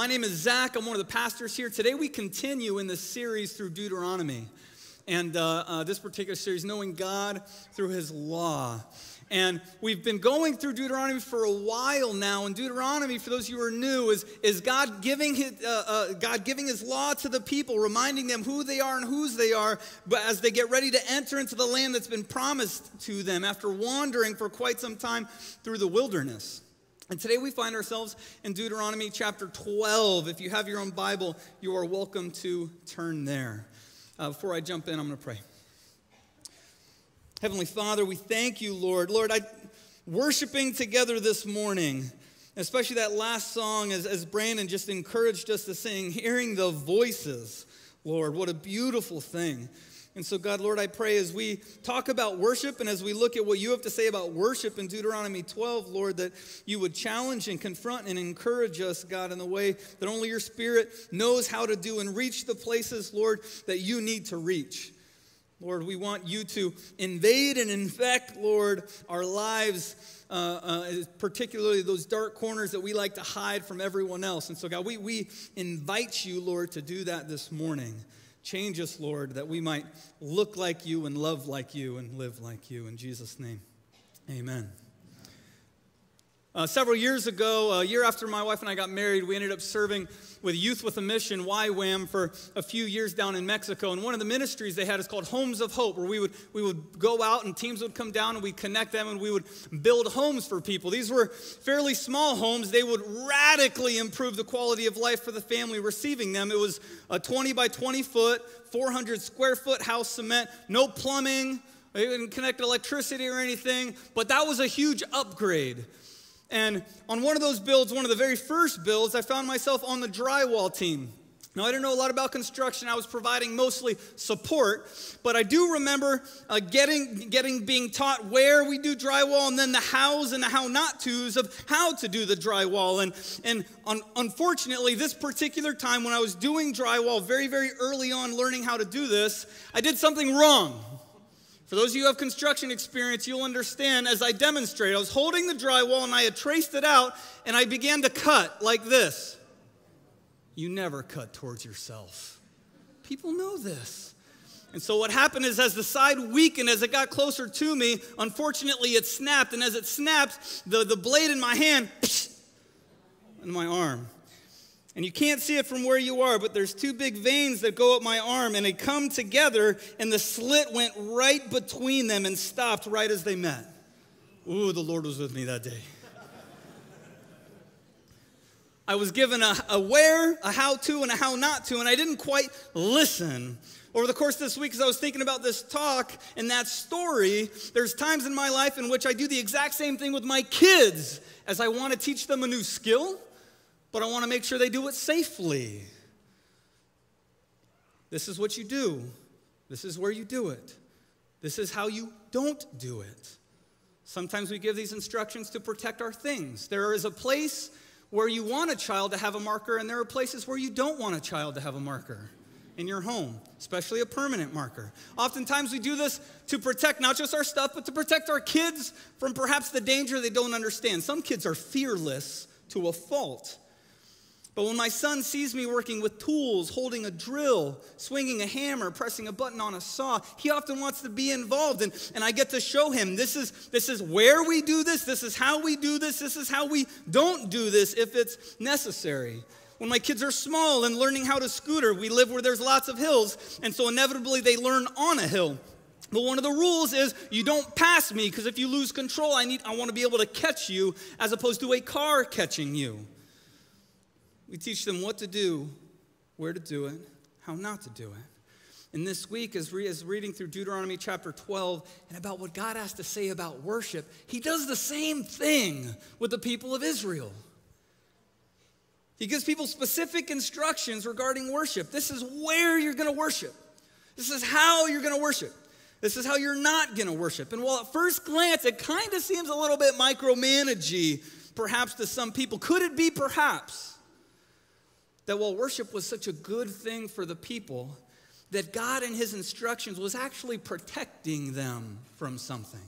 My name is Zach. I'm one of the pastors here. Today we continue in the series through Deuteronomy. And uh, uh, this particular series, Knowing God Through His Law. And we've been going through Deuteronomy for a while now. And Deuteronomy, for those of you who are new, is, is God, giving his, uh, uh, God giving his law to the people, reminding them who they are and whose they are, but as they get ready to enter into the land that's been promised to them after wandering for quite some time through the wilderness. And today we find ourselves in Deuteronomy chapter 12. If you have your own Bible, you are welcome to turn there. Uh, before I jump in, I'm going to pray. Heavenly Father, we thank you, Lord. Lord, I worshiping together this morning, especially that last song as, as Brandon just encouraged us to sing, hearing the voices, Lord, what a beautiful thing. And so, God, Lord, I pray as we talk about worship and as we look at what you have to say about worship in Deuteronomy 12, Lord, that you would challenge and confront and encourage us, God, in the way that only your Spirit knows how to do and reach the places, Lord, that you need to reach. Lord, we want you to invade and infect, Lord, our lives, uh, uh, particularly those dark corners that we like to hide from everyone else. And so, God, we, we invite you, Lord, to do that this morning. Change us, Lord, that we might look like you and love like you and live like you. In Jesus' name, amen. Uh, several years ago, a year after my wife and I got married, we ended up serving with Youth with a Mission, YWAM, for a few years down in Mexico. And one of the ministries they had is called Homes of Hope, where we would, we would go out and teams would come down and we'd connect them and we would build homes for people. These were fairly small homes. They would radically improve the quality of life for the family receiving them. It was a 20 by 20 foot, 400 square foot house cement, no plumbing. They didn't connect electricity or anything, but that was a huge upgrade. And on one of those builds, one of the very first builds, I found myself on the drywall team. Now, I didn't know a lot about construction. I was providing mostly support, but I do remember uh, getting, getting, being taught where we do drywall and then the hows and the how not to's of how to do the drywall. And, and un- unfortunately, this particular time when I was doing drywall very, very early on, learning how to do this, I did something wrong. For those of you who have construction experience, you'll understand as I demonstrate. I was holding the drywall and I had traced it out and I began to cut like this. You never cut towards yourself. People know this. And so what happened is as the side weakened, as it got closer to me, unfortunately it snapped. And as it snapped, the, the blade in my hand, in my arm. And you can't see it from where you are, but there's two big veins that go up my arm and they come together, and the slit went right between them and stopped right as they met. Ooh, the Lord was with me that day. I was given a, a where, a how to, and a how not to, and I didn't quite listen. Over the course of this week, as I was thinking about this talk and that story, there's times in my life in which I do the exact same thing with my kids as I want to teach them a new skill but I want to make sure they do it safely. This is what you do. This is where you do it. This is how you don't do it. Sometimes we give these instructions to protect our things. There is a place where you want a child to have a marker, and there are places where you don't want a child to have a marker in your home, especially a permanent marker. Oftentimes we do this to protect not just our stuff, but to protect our kids from perhaps the danger they don't understand. Some kids are fearless to a fault. But when my son sees me working with tools, holding a drill, swinging a hammer, pressing a button on a saw, he often wants to be involved. And, and I get to show him this is, this is where we do this, this is how we do this, this is how we don't do this if it's necessary. When my kids are small and learning how to scooter, we live where there's lots of hills, and so inevitably they learn on a hill. But one of the rules is you don't pass me because if you lose control, I need I want to be able to catch you as opposed to a car catching you. We teach them what to do, where to do it, how not to do it. And this week, as, re- as reading through Deuteronomy chapter 12 and about what God has to say about worship, he does the same thing with the people of Israel. He gives people specific instructions regarding worship. This is where you're going to worship. This is how you're going to worship. This is how you're not going to worship. And while at first glance it kind of seems a little bit micromanagey, perhaps to some people, could it be perhaps? That while worship was such a good thing for the people, that God in his instructions was actually protecting them from something.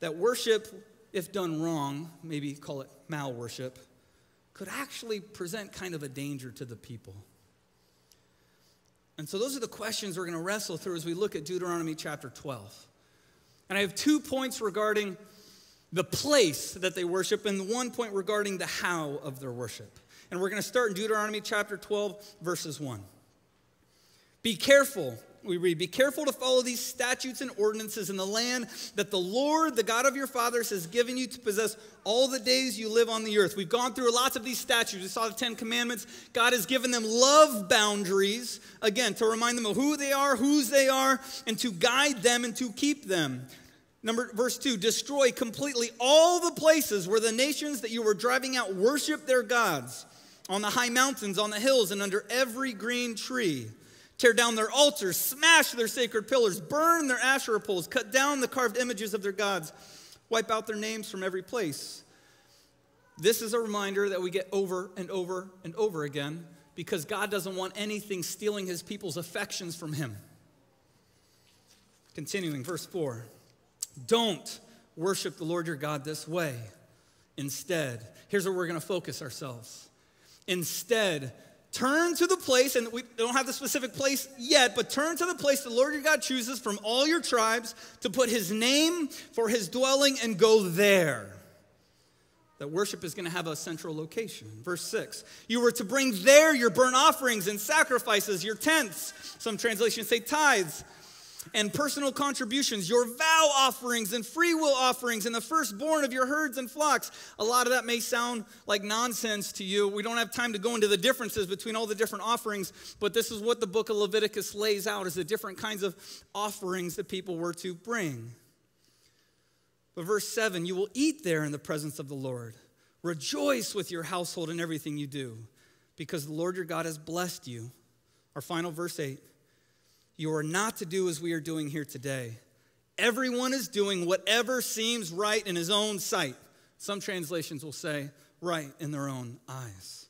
That worship, if done wrong, maybe call it mal worship, could actually present kind of a danger to the people. And so, those are the questions we're going to wrestle through as we look at Deuteronomy chapter 12. And I have two points regarding the place that they worship and one point regarding the how of their worship. And we're going to start in Deuteronomy chapter 12, verses 1. Be careful we read, Be careful to follow these statutes and ordinances in the land that the Lord, the God of your fathers, has given you to possess all the days you live on the earth. We've gone through lots of these statutes. We saw the Ten Commandments. God has given them love boundaries, again, to remind them of who they are, whose they are, and to guide them and to keep them. Number verse 2 destroy completely all the places where the nations that you were driving out worship their gods on the high mountains, on the hills, and under every green tree tear down their altars, smash their sacred pillars, burn their Asherah poles, cut down the carved images of their gods, wipe out their names from every place. This is a reminder that we get over and over and over again because God doesn't want anything stealing his people's affections from him. Continuing, verse 4 Don't worship the Lord your God this way. Instead, here's where we're going to focus ourselves. Instead, Turn to the place, and we don't have the specific place yet, but turn to the place the Lord your God chooses from all your tribes to put his name for his dwelling and go there. That worship is going to have a central location. Verse 6 You were to bring there your burnt offerings and sacrifices, your tents. Some translations say tithes and personal contributions, your vow offerings and free will offerings, and the firstborn of your herds and flocks. A lot of that may sound like nonsense to you. We don't have time to go into the differences between all the different offerings, but this is what the book of Leviticus lays out as the different kinds of offerings that people were to bring. But verse 7 you will eat there in the presence of the Lord. Rejoice with your household in everything you do, because the Lord your God has blessed you. Our final verse 8 you are not to do as we are doing here today. Everyone is doing whatever seems right in his own sight. Some translations will say, right in their own eyes.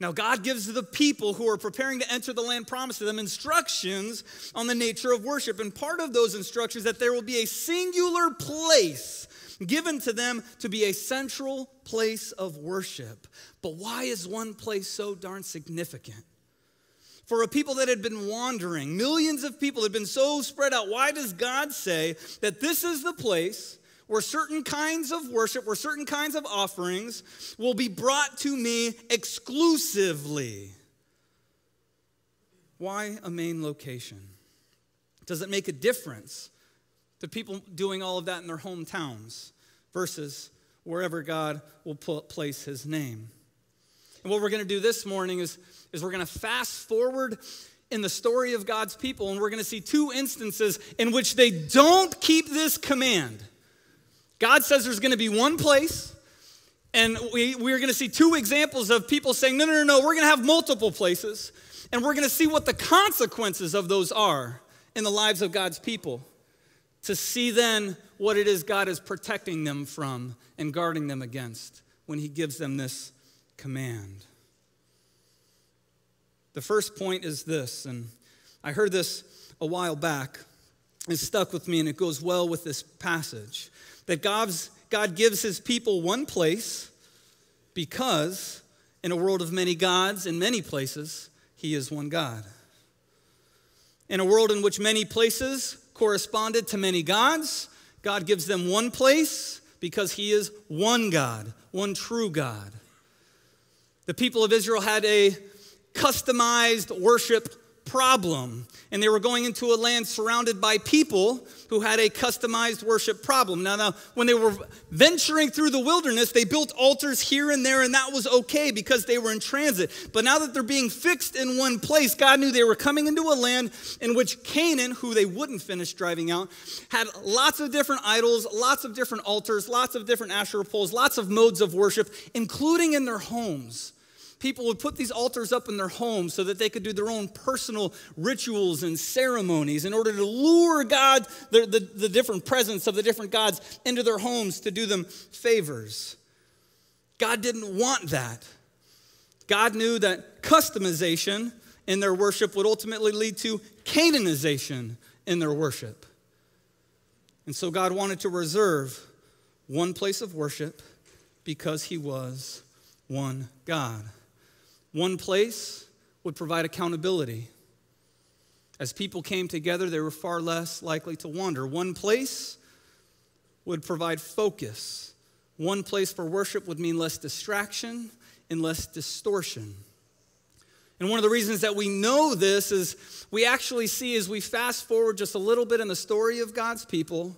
Now, God gives the people who are preparing to enter the land promised to them instructions on the nature of worship. And part of those instructions is that there will be a singular place given to them to be a central place of worship. But why is one place so darn significant? For a people that had been wandering. Millions of people had been so spread out. Why does God say that this is the place where certain kinds of worship, where certain kinds of offerings will be brought to me exclusively? Why a main location? Does it make a difference to people doing all of that in their hometowns versus wherever God will place his name? And what we're going to do this morning is, is we're going to fast forward in the story of God's people, and we're going to see two instances in which they don't keep this command. God says there's going to be one place, and we, we're going to see two examples of people saying, no, no, no, no, we're going to have multiple places, and we're going to see what the consequences of those are in the lives of God's people. To see then what it is God is protecting them from and guarding them against when He gives them this command. The first point is this, and I heard this a while back. It stuck with me, and it goes well with this passage that God's, God gives his people one place because in a world of many gods, in many places, he is one God. In a world in which many places corresponded to many gods, God gives them one place because he is one God, one true God. The people of Israel had a customized worship problem. And they were going into a land surrounded by people who had a customized worship problem. Now, now, when they were venturing through the wilderness, they built altars here and there, and that was okay because they were in transit. But now that they're being fixed in one place, God knew they were coming into a land in which Canaan, who they wouldn't finish driving out, had lots of different idols, lots of different altars, lots of different Asherah poles, lots of modes of worship, including in their homes people would put these altars up in their homes so that they could do their own personal rituals and ceremonies in order to lure God, the, the, the different presence of the different gods, into their homes to do them favors. God didn't want that. God knew that customization in their worship would ultimately lead to Canaanization in their worship. And so God wanted to reserve one place of worship because he was one God. One place would provide accountability. As people came together, they were far less likely to wander. One place would provide focus. One place for worship would mean less distraction and less distortion. And one of the reasons that we know this is we actually see as we fast forward just a little bit in the story of God's people,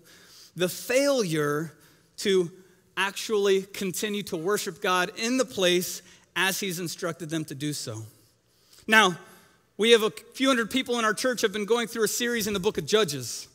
the failure to actually continue to worship God in the place as He's instructed them to do so. Now, we have a few hundred people in our church have been going through a series in the book of Judges.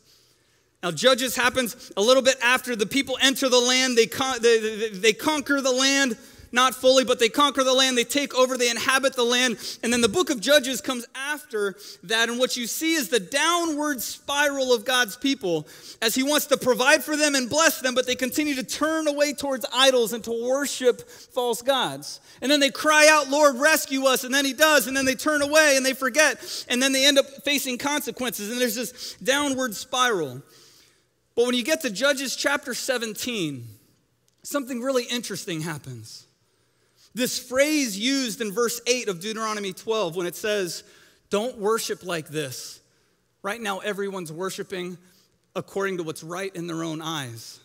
Now, Judges happens a little bit after the people enter the land, they, con- they, they, they conquer the land not fully, but they conquer the land, they take over, they inhabit the land. And then the book of Judges comes after that. And what you see is the downward spiral of God's people as he wants to provide for them and bless them, but they continue to turn away towards idols and to worship false gods. And then they cry out, Lord, rescue us. And then he does. And then they turn away and they forget. And then they end up facing consequences. And there's this downward spiral. But when you get to Judges chapter 17, something really interesting happens. This phrase used in verse 8 of Deuteronomy 12 when it says, Don't worship like this. Right now, everyone's worshiping according to what's right in their own eyes.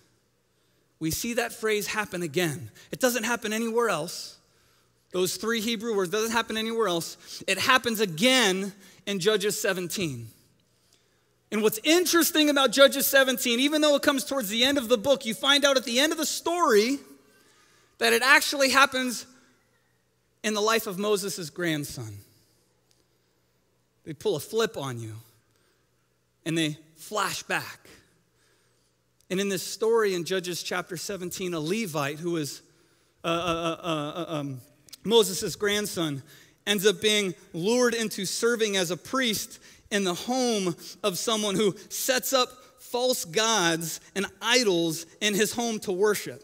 We see that phrase happen again. It doesn't happen anywhere else. Those three Hebrew words doesn't happen anywhere else. It happens again in Judges 17. And what's interesting about Judges 17, even though it comes towards the end of the book, you find out at the end of the story that it actually happens in the life of Moses' grandson. They pull a flip on you and they flash back. And in this story in Judges chapter 17, a Levite who is uh, uh, uh, uh um, Moses' grandson ends up being lured into serving as a priest in the home of someone who sets up false gods and idols in his home to worship.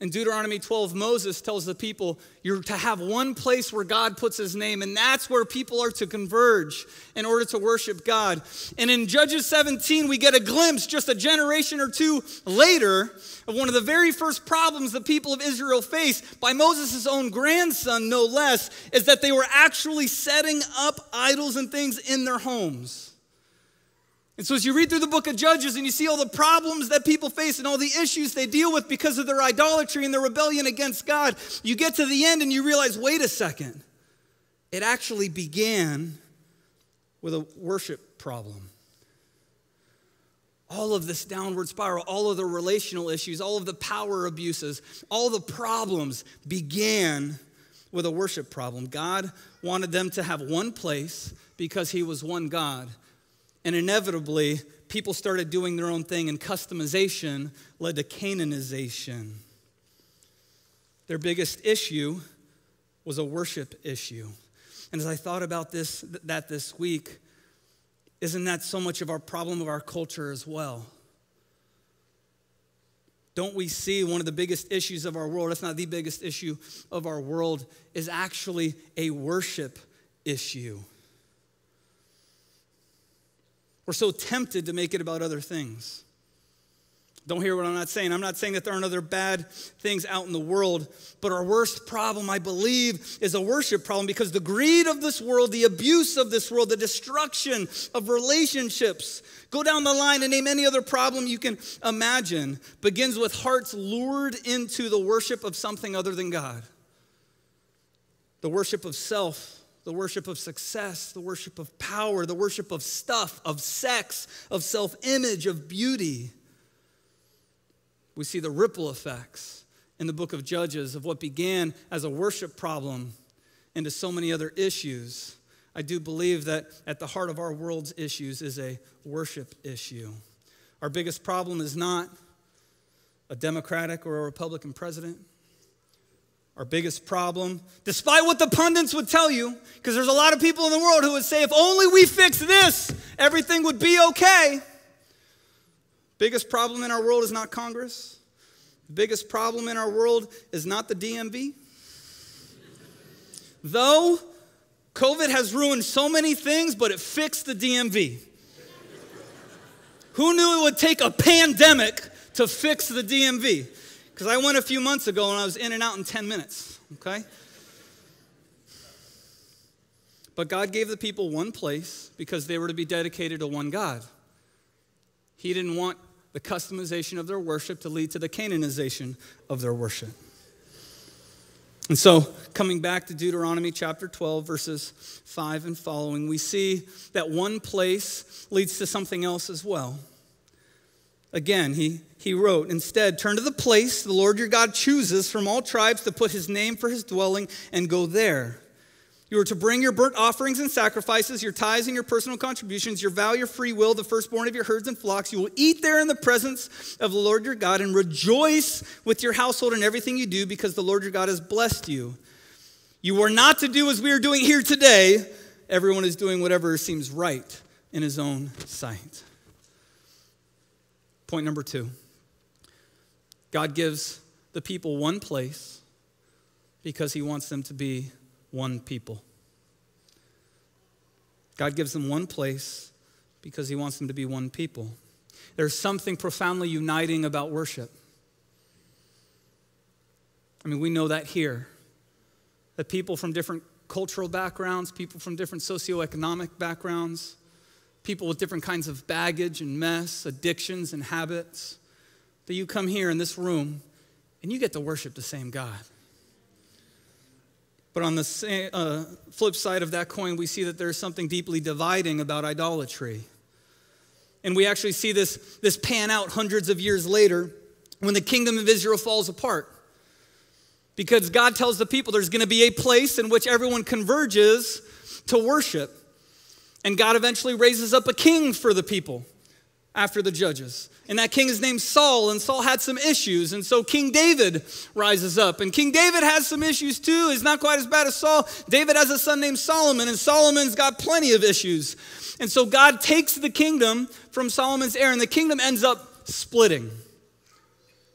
In Deuteronomy 12, Moses tells the people, You're to have one place where God puts his name, and that's where people are to converge in order to worship God. And in Judges 17, we get a glimpse just a generation or two later of one of the very first problems the people of Israel faced by Moses' own grandson, no less, is that they were actually setting up idols and things in their homes. And so, as you read through the book of Judges and you see all the problems that people face and all the issues they deal with because of their idolatry and their rebellion against God, you get to the end and you realize wait a second. It actually began with a worship problem. All of this downward spiral, all of the relational issues, all of the power abuses, all the problems began with a worship problem. God wanted them to have one place because He was one God. And inevitably, people started doing their own thing, and customization led to Canaanization. Their biggest issue was a worship issue. And as I thought about this, that this week, isn't that so much of our problem of our culture as well? Don't we see one of the biggest issues of our world, if not the biggest issue of our world, is actually a worship issue? We're so tempted to make it about other things. Don't hear what I'm not saying. I'm not saying that there aren't other bad things out in the world, but our worst problem, I believe, is a worship problem because the greed of this world, the abuse of this world, the destruction of relationships, go down the line and name any other problem you can imagine, begins with hearts lured into the worship of something other than God. The worship of self, the worship of success, the worship of power, the worship of stuff, of sex, of self image, of beauty. We see the ripple effects in the book of Judges of what began as a worship problem into so many other issues. I do believe that at the heart of our world's issues is a worship issue. Our biggest problem is not a Democratic or a Republican president our biggest problem, despite what the pundits would tell you, because there's a lot of people in the world who would say, if only we fix this, everything would be okay. Biggest problem in our world is not Congress. The biggest problem in our world is not the DMV. Though COVID has ruined so many things, but it fixed the DMV. Who knew it would take a pandemic to fix the DMV? Because I went a few months ago and I was in and out in 10 minutes, okay? But God gave the people one place because they were to be dedicated to one God. He didn't want the customization of their worship to lead to the Canaanization of their worship. And so, coming back to Deuteronomy chapter 12, verses 5 and following, we see that one place leads to something else as well. Again, he, he wrote, Instead, turn to the place the Lord your God chooses from all tribes to put his name for his dwelling and go there. You are to bring your burnt offerings and sacrifices, your tithes and your personal contributions, your vow, your free will, the firstborn of your herds and flocks. You will eat there in the presence of the Lord your God and rejoice with your household in everything you do because the Lord your God has blessed you. You are not to do as we are doing here today. Everyone is doing whatever seems right in his own sight. Point number two God gives the people one place because he wants them to be one people. God gives them one place because he wants them to be one people. There's something profoundly uniting about worship. I mean, we know that here. That people from different cultural backgrounds, people from different socioeconomic backgrounds, people with different kinds of baggage and mess, addictions and habits, that you come here in this room and you get to worship the same God. But on the uh, flip side of that coin, we see that there's something deeply dividing about idolatry. And we actually see this, this pan out hundreds of years later when the kingdom of Israel falls apart. Because God tells the people there's going to be a place in which everyone converges to worship. And God eventually raises up a king for the people after the judges. And that king is named Saul, and Saul had some issues. And so King David rises up. And King David has some issues too. He's not quite as bad as Saul. David has a son named Solomon, and Solomon's got plenty of issues. And so God takes the kingdom from Solomon's heir, and the kingdom ends up splitting.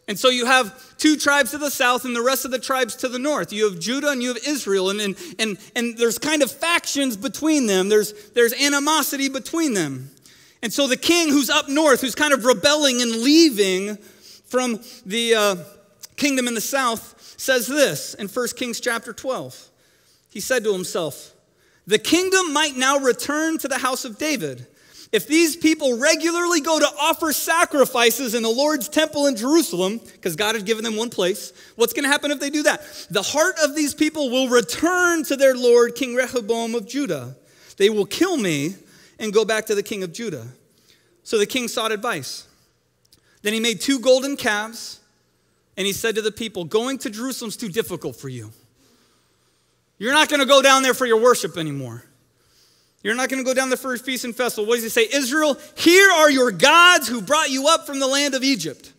And so you have two tribes to the south and the rest of the tribes to the north. You have Judah and you have Israel, and, and, and, and there's kind of factions between them, there's, there's animosity between them. And so the king who's up north, who's kind of rebelling and leaving from the uh, kingdom in the south, says this in 1 Kings chapter 12. He said to himself, The kingdom might now return to the house of David if these people regularly go to offer sacrifices in the Lord's temple in Jerusalem, because God had given them one place, what's going to happen if they do that? The heart of these people will return to their Lord, King Rehoboam of Judah. They will kill me and go back to the king of Judah. So the king sought advice. Then he made two golden calves, and he said to the people, Going to Jerusalem's too difficult for you. You're not going to go down there for your worship anymore. You're not going to go down the first feast and festival. What does he say? Israel, here are your gods who brought you up from the land of Egypt.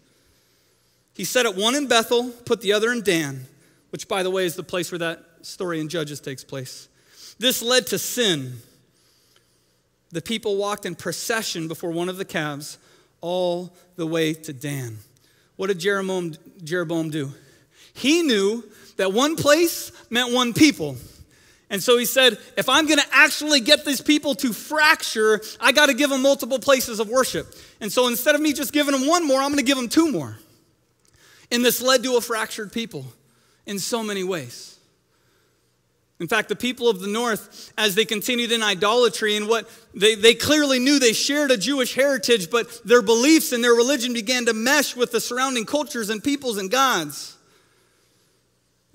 He set it one in Bethel, put the other in Dan, which, by the way, is the place where that story in Judges takes place. This led to sin. The people walked in procession before one of the calves all the way to Dan. What did Jeroboam, Jeroboam do? He knew that one place meant one people. And so he said, if I'm going to actually get these people to fracture, I got to give them multiple places of worship. And so instead of me just giving them one more, I'm going to give them two more. And this led to a fractured people in so many ways. In fact, the people of the north, as they continued in idolatry and what they, they clearly knew they shared a Jewish heritage, but their beliefs and their religion began to mesh with the surrounding cultures and peoples and gods.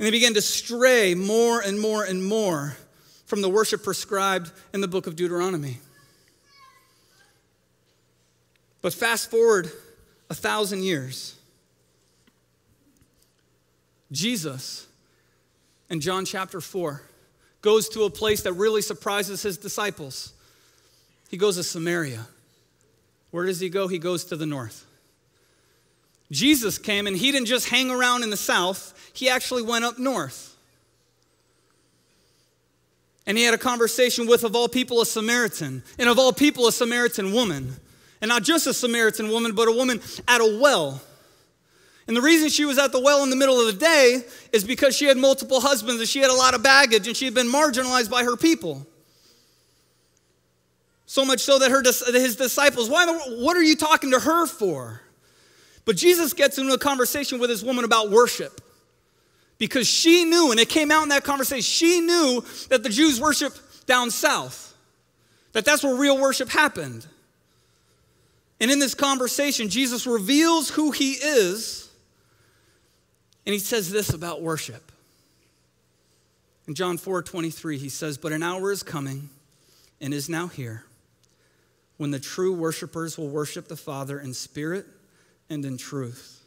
And they began to stray more and more and more from the worship prescribed in the book of Deuteronomy. But fast forward a thousand years. Jesus in John chapter 4 goes to a place that really surprises his disciples. He goes to Samaria. Where does he go? He goes to the north. Jesus came and he didn't just hang around in the south, he actually went up north. And he had a conversation with, of all people, a Samaritan, and of all people, a Samaritan woman. And not just a Samaritan woman, but a woman at a well. And the reason she was at the well in the middle of the day is because she had multiple husbands and she had a lot of baggage and she had been marginalized by her people. So much so that her, his disciples, why, what are you talking to her for? But Jesus gets into a conversation with this woman about worship because she knew, and it came out in that conversation, she knew that the Jews worship down south, that that's where real worship happened. And in this conversation, Jesus reveals who he is, and he says this about worship. In John 4 23, he says, But an hour is coming and is now here when the true worshipers will worship the Father in spirit and in truth.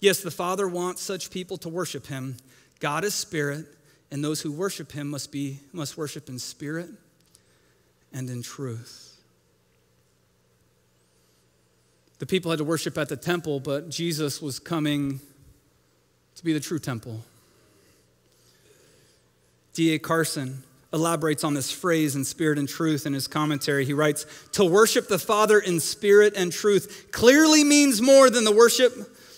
Yes, the Father wants such people to worship him. God is spirit, and those who worship him must be must worship in spirit and in truth. The people had to worship at the temple, but Jesus was coming to be the true temple. D.A. Carson elaborates on this phrase in spirit and truth in his commentary. He writes, To worship the Father in spirit and truth clearly means more than the worship,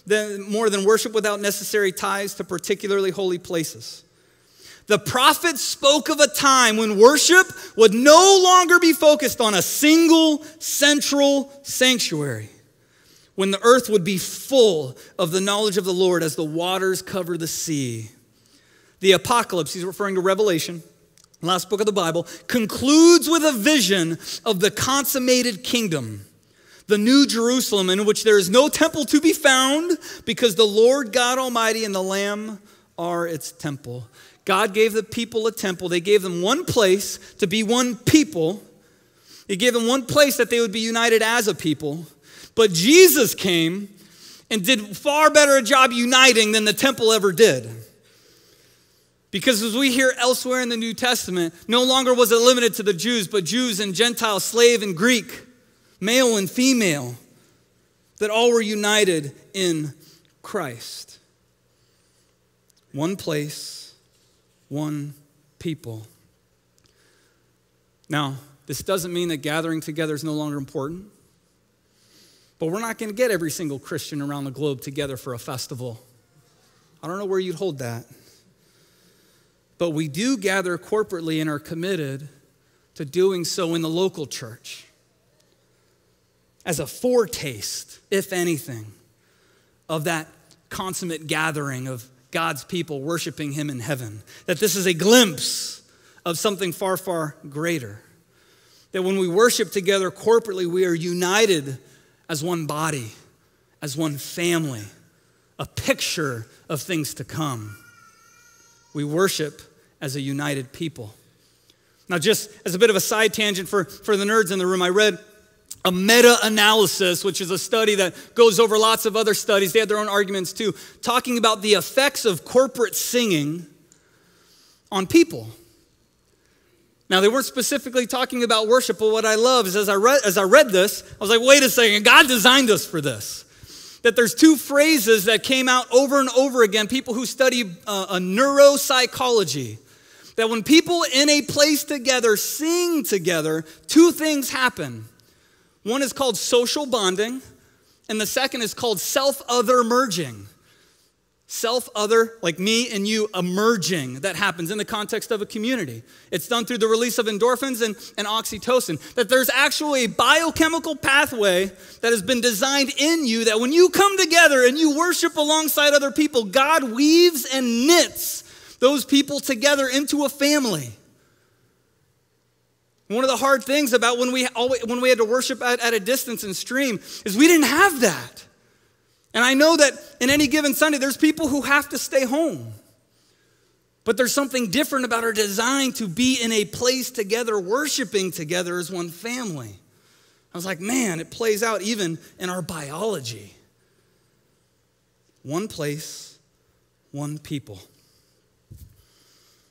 than, more than worship without necessary ties to particularly holy places. The prophet spoke of a time when worship would no longer be focused on a single central sanctuary, when the earth would be full of the knowledge of the Lord as the waters cover the sea. The apocalypse, he's referring to Revelation, last book of the Bible, concludes with a vision of the consummated kingdom, the new Jerusalem, in which there is no temple to be found because the Lord God Almighty and the Lamb are its temple. God gave the people a temple. They gave them one place to be one people. He gave them one place that they would be united as a people. But Jesus came and did far better a job uniting than the temple ever did. Because as we hear elsewhere in the New Testament, no longer was it limited to the Jews, but Jews and Gentiles, slave and Greek, male and female, that all were united in Christ. One place, one people. Now, this doesn't mean that gathering together is no longer important, but we're not going to get every single Christian around the globe together for a festival. I don't know where you'd hold that. But we do gather corporately and are committed to doing so in the local church as a foretaste, if anything, of that consummate gathering of God's people worshiping Him in heaven. That this is a glimpse of something far, far greater. That when we worship together corporately, we are united as one body, as one family, a picture of things to come. We worship as a united people. Now, just as a bit of a side tangent for, for the nerds in the room, I read a meta analysis, which is a study that goes over lots of other studies. They had their own arguments too, talking about the effects of corporate singing on people. Now, they weren't specifically talking about worship, but what I love is as I read, as I read this, I was like, wait a second, God designed us for this that there's two phrases that came out over and over again. People who study uh, a neuropsychology, that when people in a place together sing together, two things happen. One is called social bonding, and the second is called self other merging self other, like me and you, emerging that happens in the context of a community. It's done through the release of endorphins and, and oxytocin. That there's actually a biochemical pathway that has been designed in you that when you come together and you worship alongside other people, God weaves and knits those people together into a family. One of the hard things about when we, always, when we had to worship at, at a distance and stream is we didn't have that. And I know that in any given Sunday, there's people who have to stay home. But there's something different about our design to be in a place together, worshiping together as one family. I was like, man, it plays out even in our biology. One place, one people.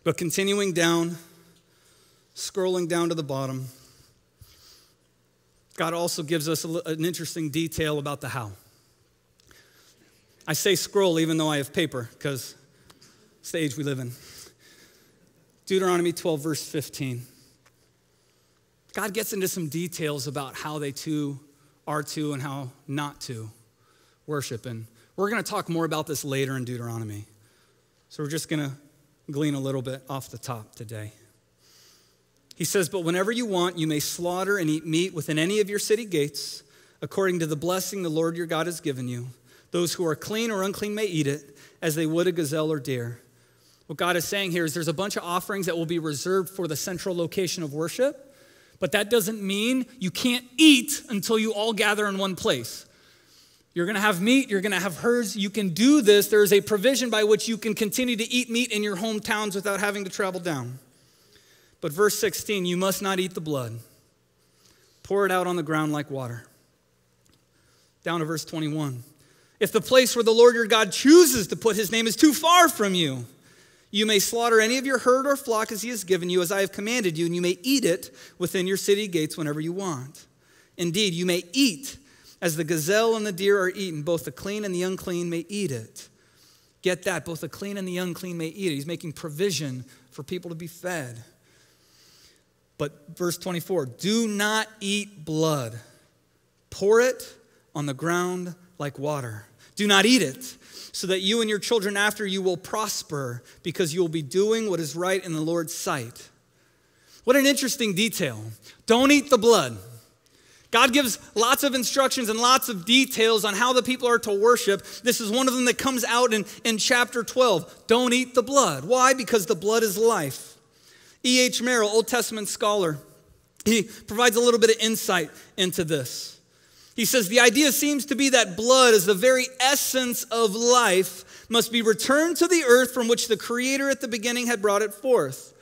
But continuing down, scrolling down to the bottom, God also gives us an interesting detail about the how. I say scroll even though I have paper because it's the age we live in. Deuteronomy 12, verse 15. God gets into some details about how they too are to and how not to worship. And we're going to talk more about this later in Deuteronomy. So we're just going to glean a little bit off the top today. He says, But whenever you want, you may slaughter and eat meat within any of your city gates, according to the blessing the Lord your God has given you. Those who are clean or unclean may eat it, as they would a gazelle or deer. What God is saying here is there's a bunch of offerings that will be reserved for the central location of worship, but that doesn't mean you can't eat until you all gather in one place. You're to have meat, you're to have herds. You can do this. There is a provision by which you can continue to eat meat in your hometowns without having to travel down. But verse 16, you must not eat the blood. Pour it out on the ground like water. Down to verse 21. If the place where the Lord your God chooses to put his name is too far from you, you may slaughter any of your herd or flock as he has given you, as I have commanded you, and you may eat it within your city gates whenever you want. Indeed, you may eat as the gazelle and the deer are eaten, both the clean and the unclean may eat it. Get that, both the clean and the unclean may eat it. He's making provision for people to be fed. But verse 24 do not eat blood, pour it on the ground like water. Do not eat it so that you and your children after you will prosper because you will be doing what is right in the Lord's sight. What an interesting detail. Don't eat the blood. God gives lots of instructions and lots of details on how the people are to worship. This is one of them that comes out in, in chapter 12. Don't eat the blood. Why? Because the blood is life. E.H. Merrill, Old Testament scholar, he provides a little bit of insight into this. He says the idea seems to be that blood, is the very essence of life, must be returned to the earth from which the Creator at the beginning had brought it forth.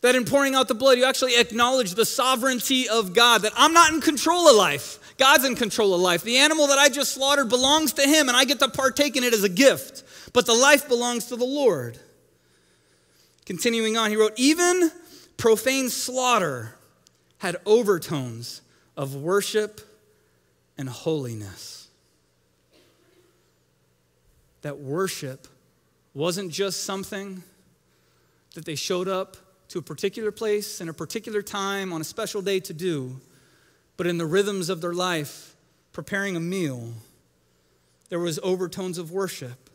That in pouring out the blood, you actually acknowledge the sovereignty of God, that I'm not in control of life. God's in control of life. The animal that I just slaughtered belongs to Him, and I get to partake in it as a gift. But the life belongs to the Lord. Continuing on, he wrote, Even profane slaughter had overtones of worship and holiness. That worship wasn't just something that they showed up to a particular place in a particular time on a special day to do, but in the rhythms of their life, preparing a meal, there was overtones of worship.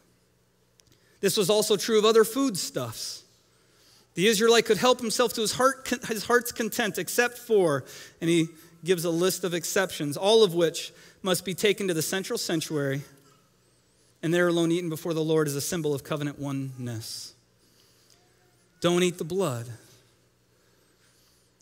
This was also true of other foodstuffs. The Israelite could help himself to his, heart, his heart's content, except for, and he gives a list of exceptions, all of which must be taken to the central sanctuary and there alone eaten before the Lord as a symbol of covenant oneness. Don't eat the blood.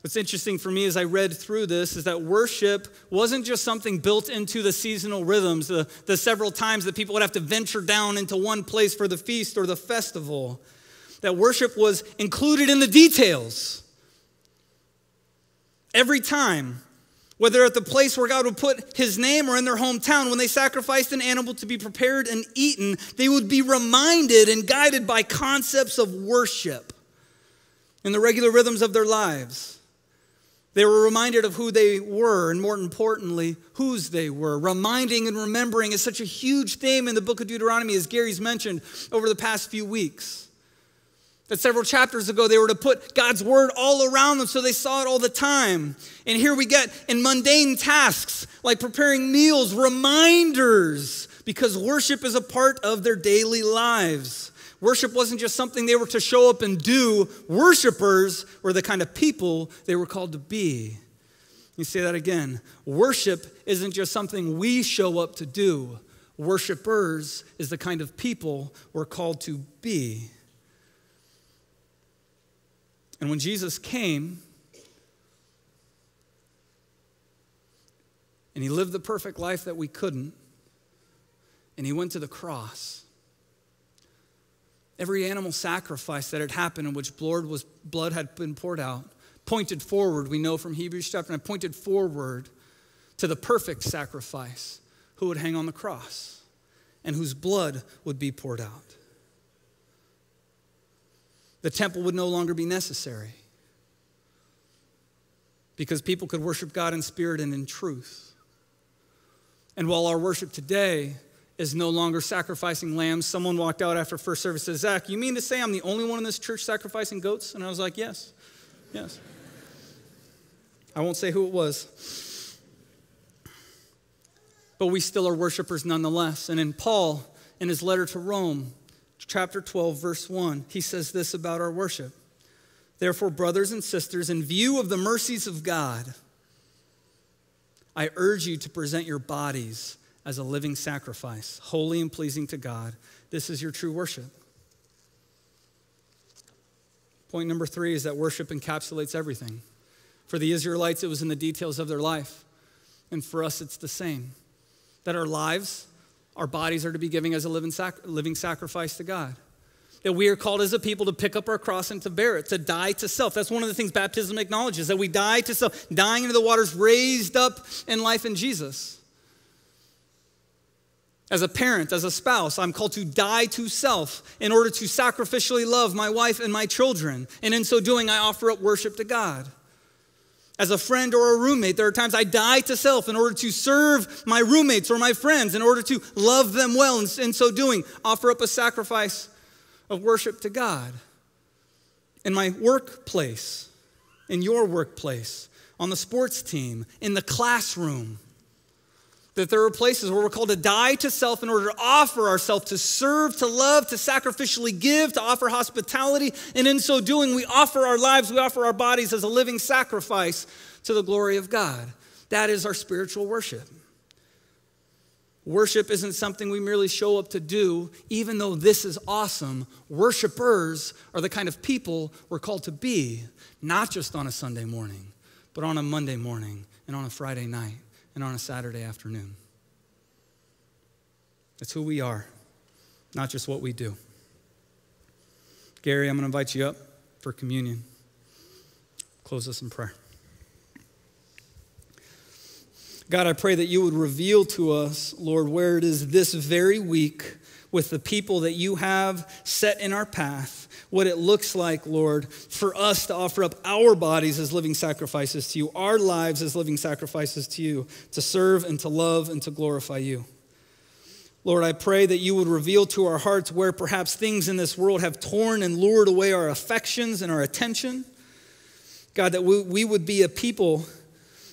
What's interesting for me as I read through this is that worship wasn't just something built into the seasonal rhythms, the, the several times that people would have to venture down into one place for the feast or the festival. That worship was included in the details. Every time whether at the place where God would put his name or in their hometown, when they sacrificed an animal to be prepared and eaten, they would be reminded and guided by concepts of worship in the regular rhythms of their lives. They were reminded of who they were, and more importantly, whose they were. Reminding and remembering is such a huge theme in the book of Deuteronomy, as Gary's mentioned over the past few weeks that several chapters ago they were to put God's word all around them so they saw it all the time. And here we get in mundane tasks like preparing meals, reminders, because worship is a part of their daily lives. Worship wasn't just something they were to show up and do, worshipers were the kind of people they were called to be. You say that again. Worship isn't just something we show up to do. Worshippers is the kind of people we're called to be. And when Jesus came and he lived the perfect life that we couldn't, and he went to the cross, every animal sacrifice that had happened in which blood, had been poured out pointed forward, we know from Hebrews chapter 9, pointed forward to the perfect sacrifice who would hang on the cross and whose blood would be poured out the temple would no longer be necessary because people could worship God in spirit and in truth. And while our worship today is no longer sacrificing lambs, someone walked out after first service and said, Zach, you mean to say I'm the only one in this church sacrificing goats? And I was like, yes, yes. I won't say who it was. But we still are worshipers nonetheless. And in Paul, in his letter to Rome, chapter 12, verse 1, he says this about our worship. Therefore, brothers and sisters, in view of the mercies of God, I urge you to present your bodies as a living sacrifice, holy and pleasing to God. This is your true worship. Point number three is that worship encapsulates everything. For the Israelites, it was in the details of their life. And for us, it's the same. That our lives, our bodies are to be giving as a living, sac- living sacrifice to God. That we are called as a people to pick up our cross and to bear it, to die to self. That's one of the things baptism acknowledges that we die to self, dying into the waters, raised up in life in Jesus. As a parent, as a spouse, I'm called to die to self in order to sacrificially love my wife and my children. And in so doing, I offer up worship to God. As a friend or a roommate, there are times I die to self in order to serve my roommates or my friends, in order to love them well. And in so doing, offer up a sacrifice of worship to God. In my workplace, in your workplace, on the sports team, in the classroom, that there are places where we're called to die to self in order to offer ourselves, to serve, to love, to sacrificially give, to offer hospitality. And in so doing, we offer our lives, we offer our bodies as a living sacrifice to the glory of God. That is our spiritual worship. Worship isn't something we merely show up to do, even though this is awesome. Worshippers are the kind of people we're called to be, not just on a Sunday morning, but on a Monday morning and on a Friday night and on a Saturday afternoon. It's who we are, not just what we do. Gary, I'm going to invite you up for communion. Close us in prayer. God, I pray that you would reveal to us, Lord, where it is this very week with the people that you have set in our path, what it looks like, Lord, for us to offer up our bodies as living sacrifices to you, our lives as living sacrifices to you, to serve and to love and to glorify you. Lord, I pray that you would reveal to our hearts where perhaps things in this world have torn and lured away our affections and our attention. God, that we, we would be a people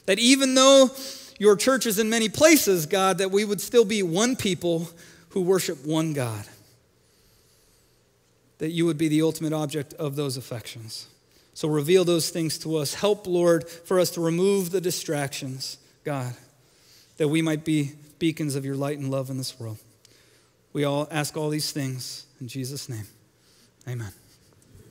that even though your church is in many places, God, that we would still be one people who worship one God. That you would be the ultimate object of those affections. So reveal those things to us. Help, Lord, for us to remove the distractions, God, that we might be beacons of your light and love in this world. We all ask all these things in Jesus' name. Amen.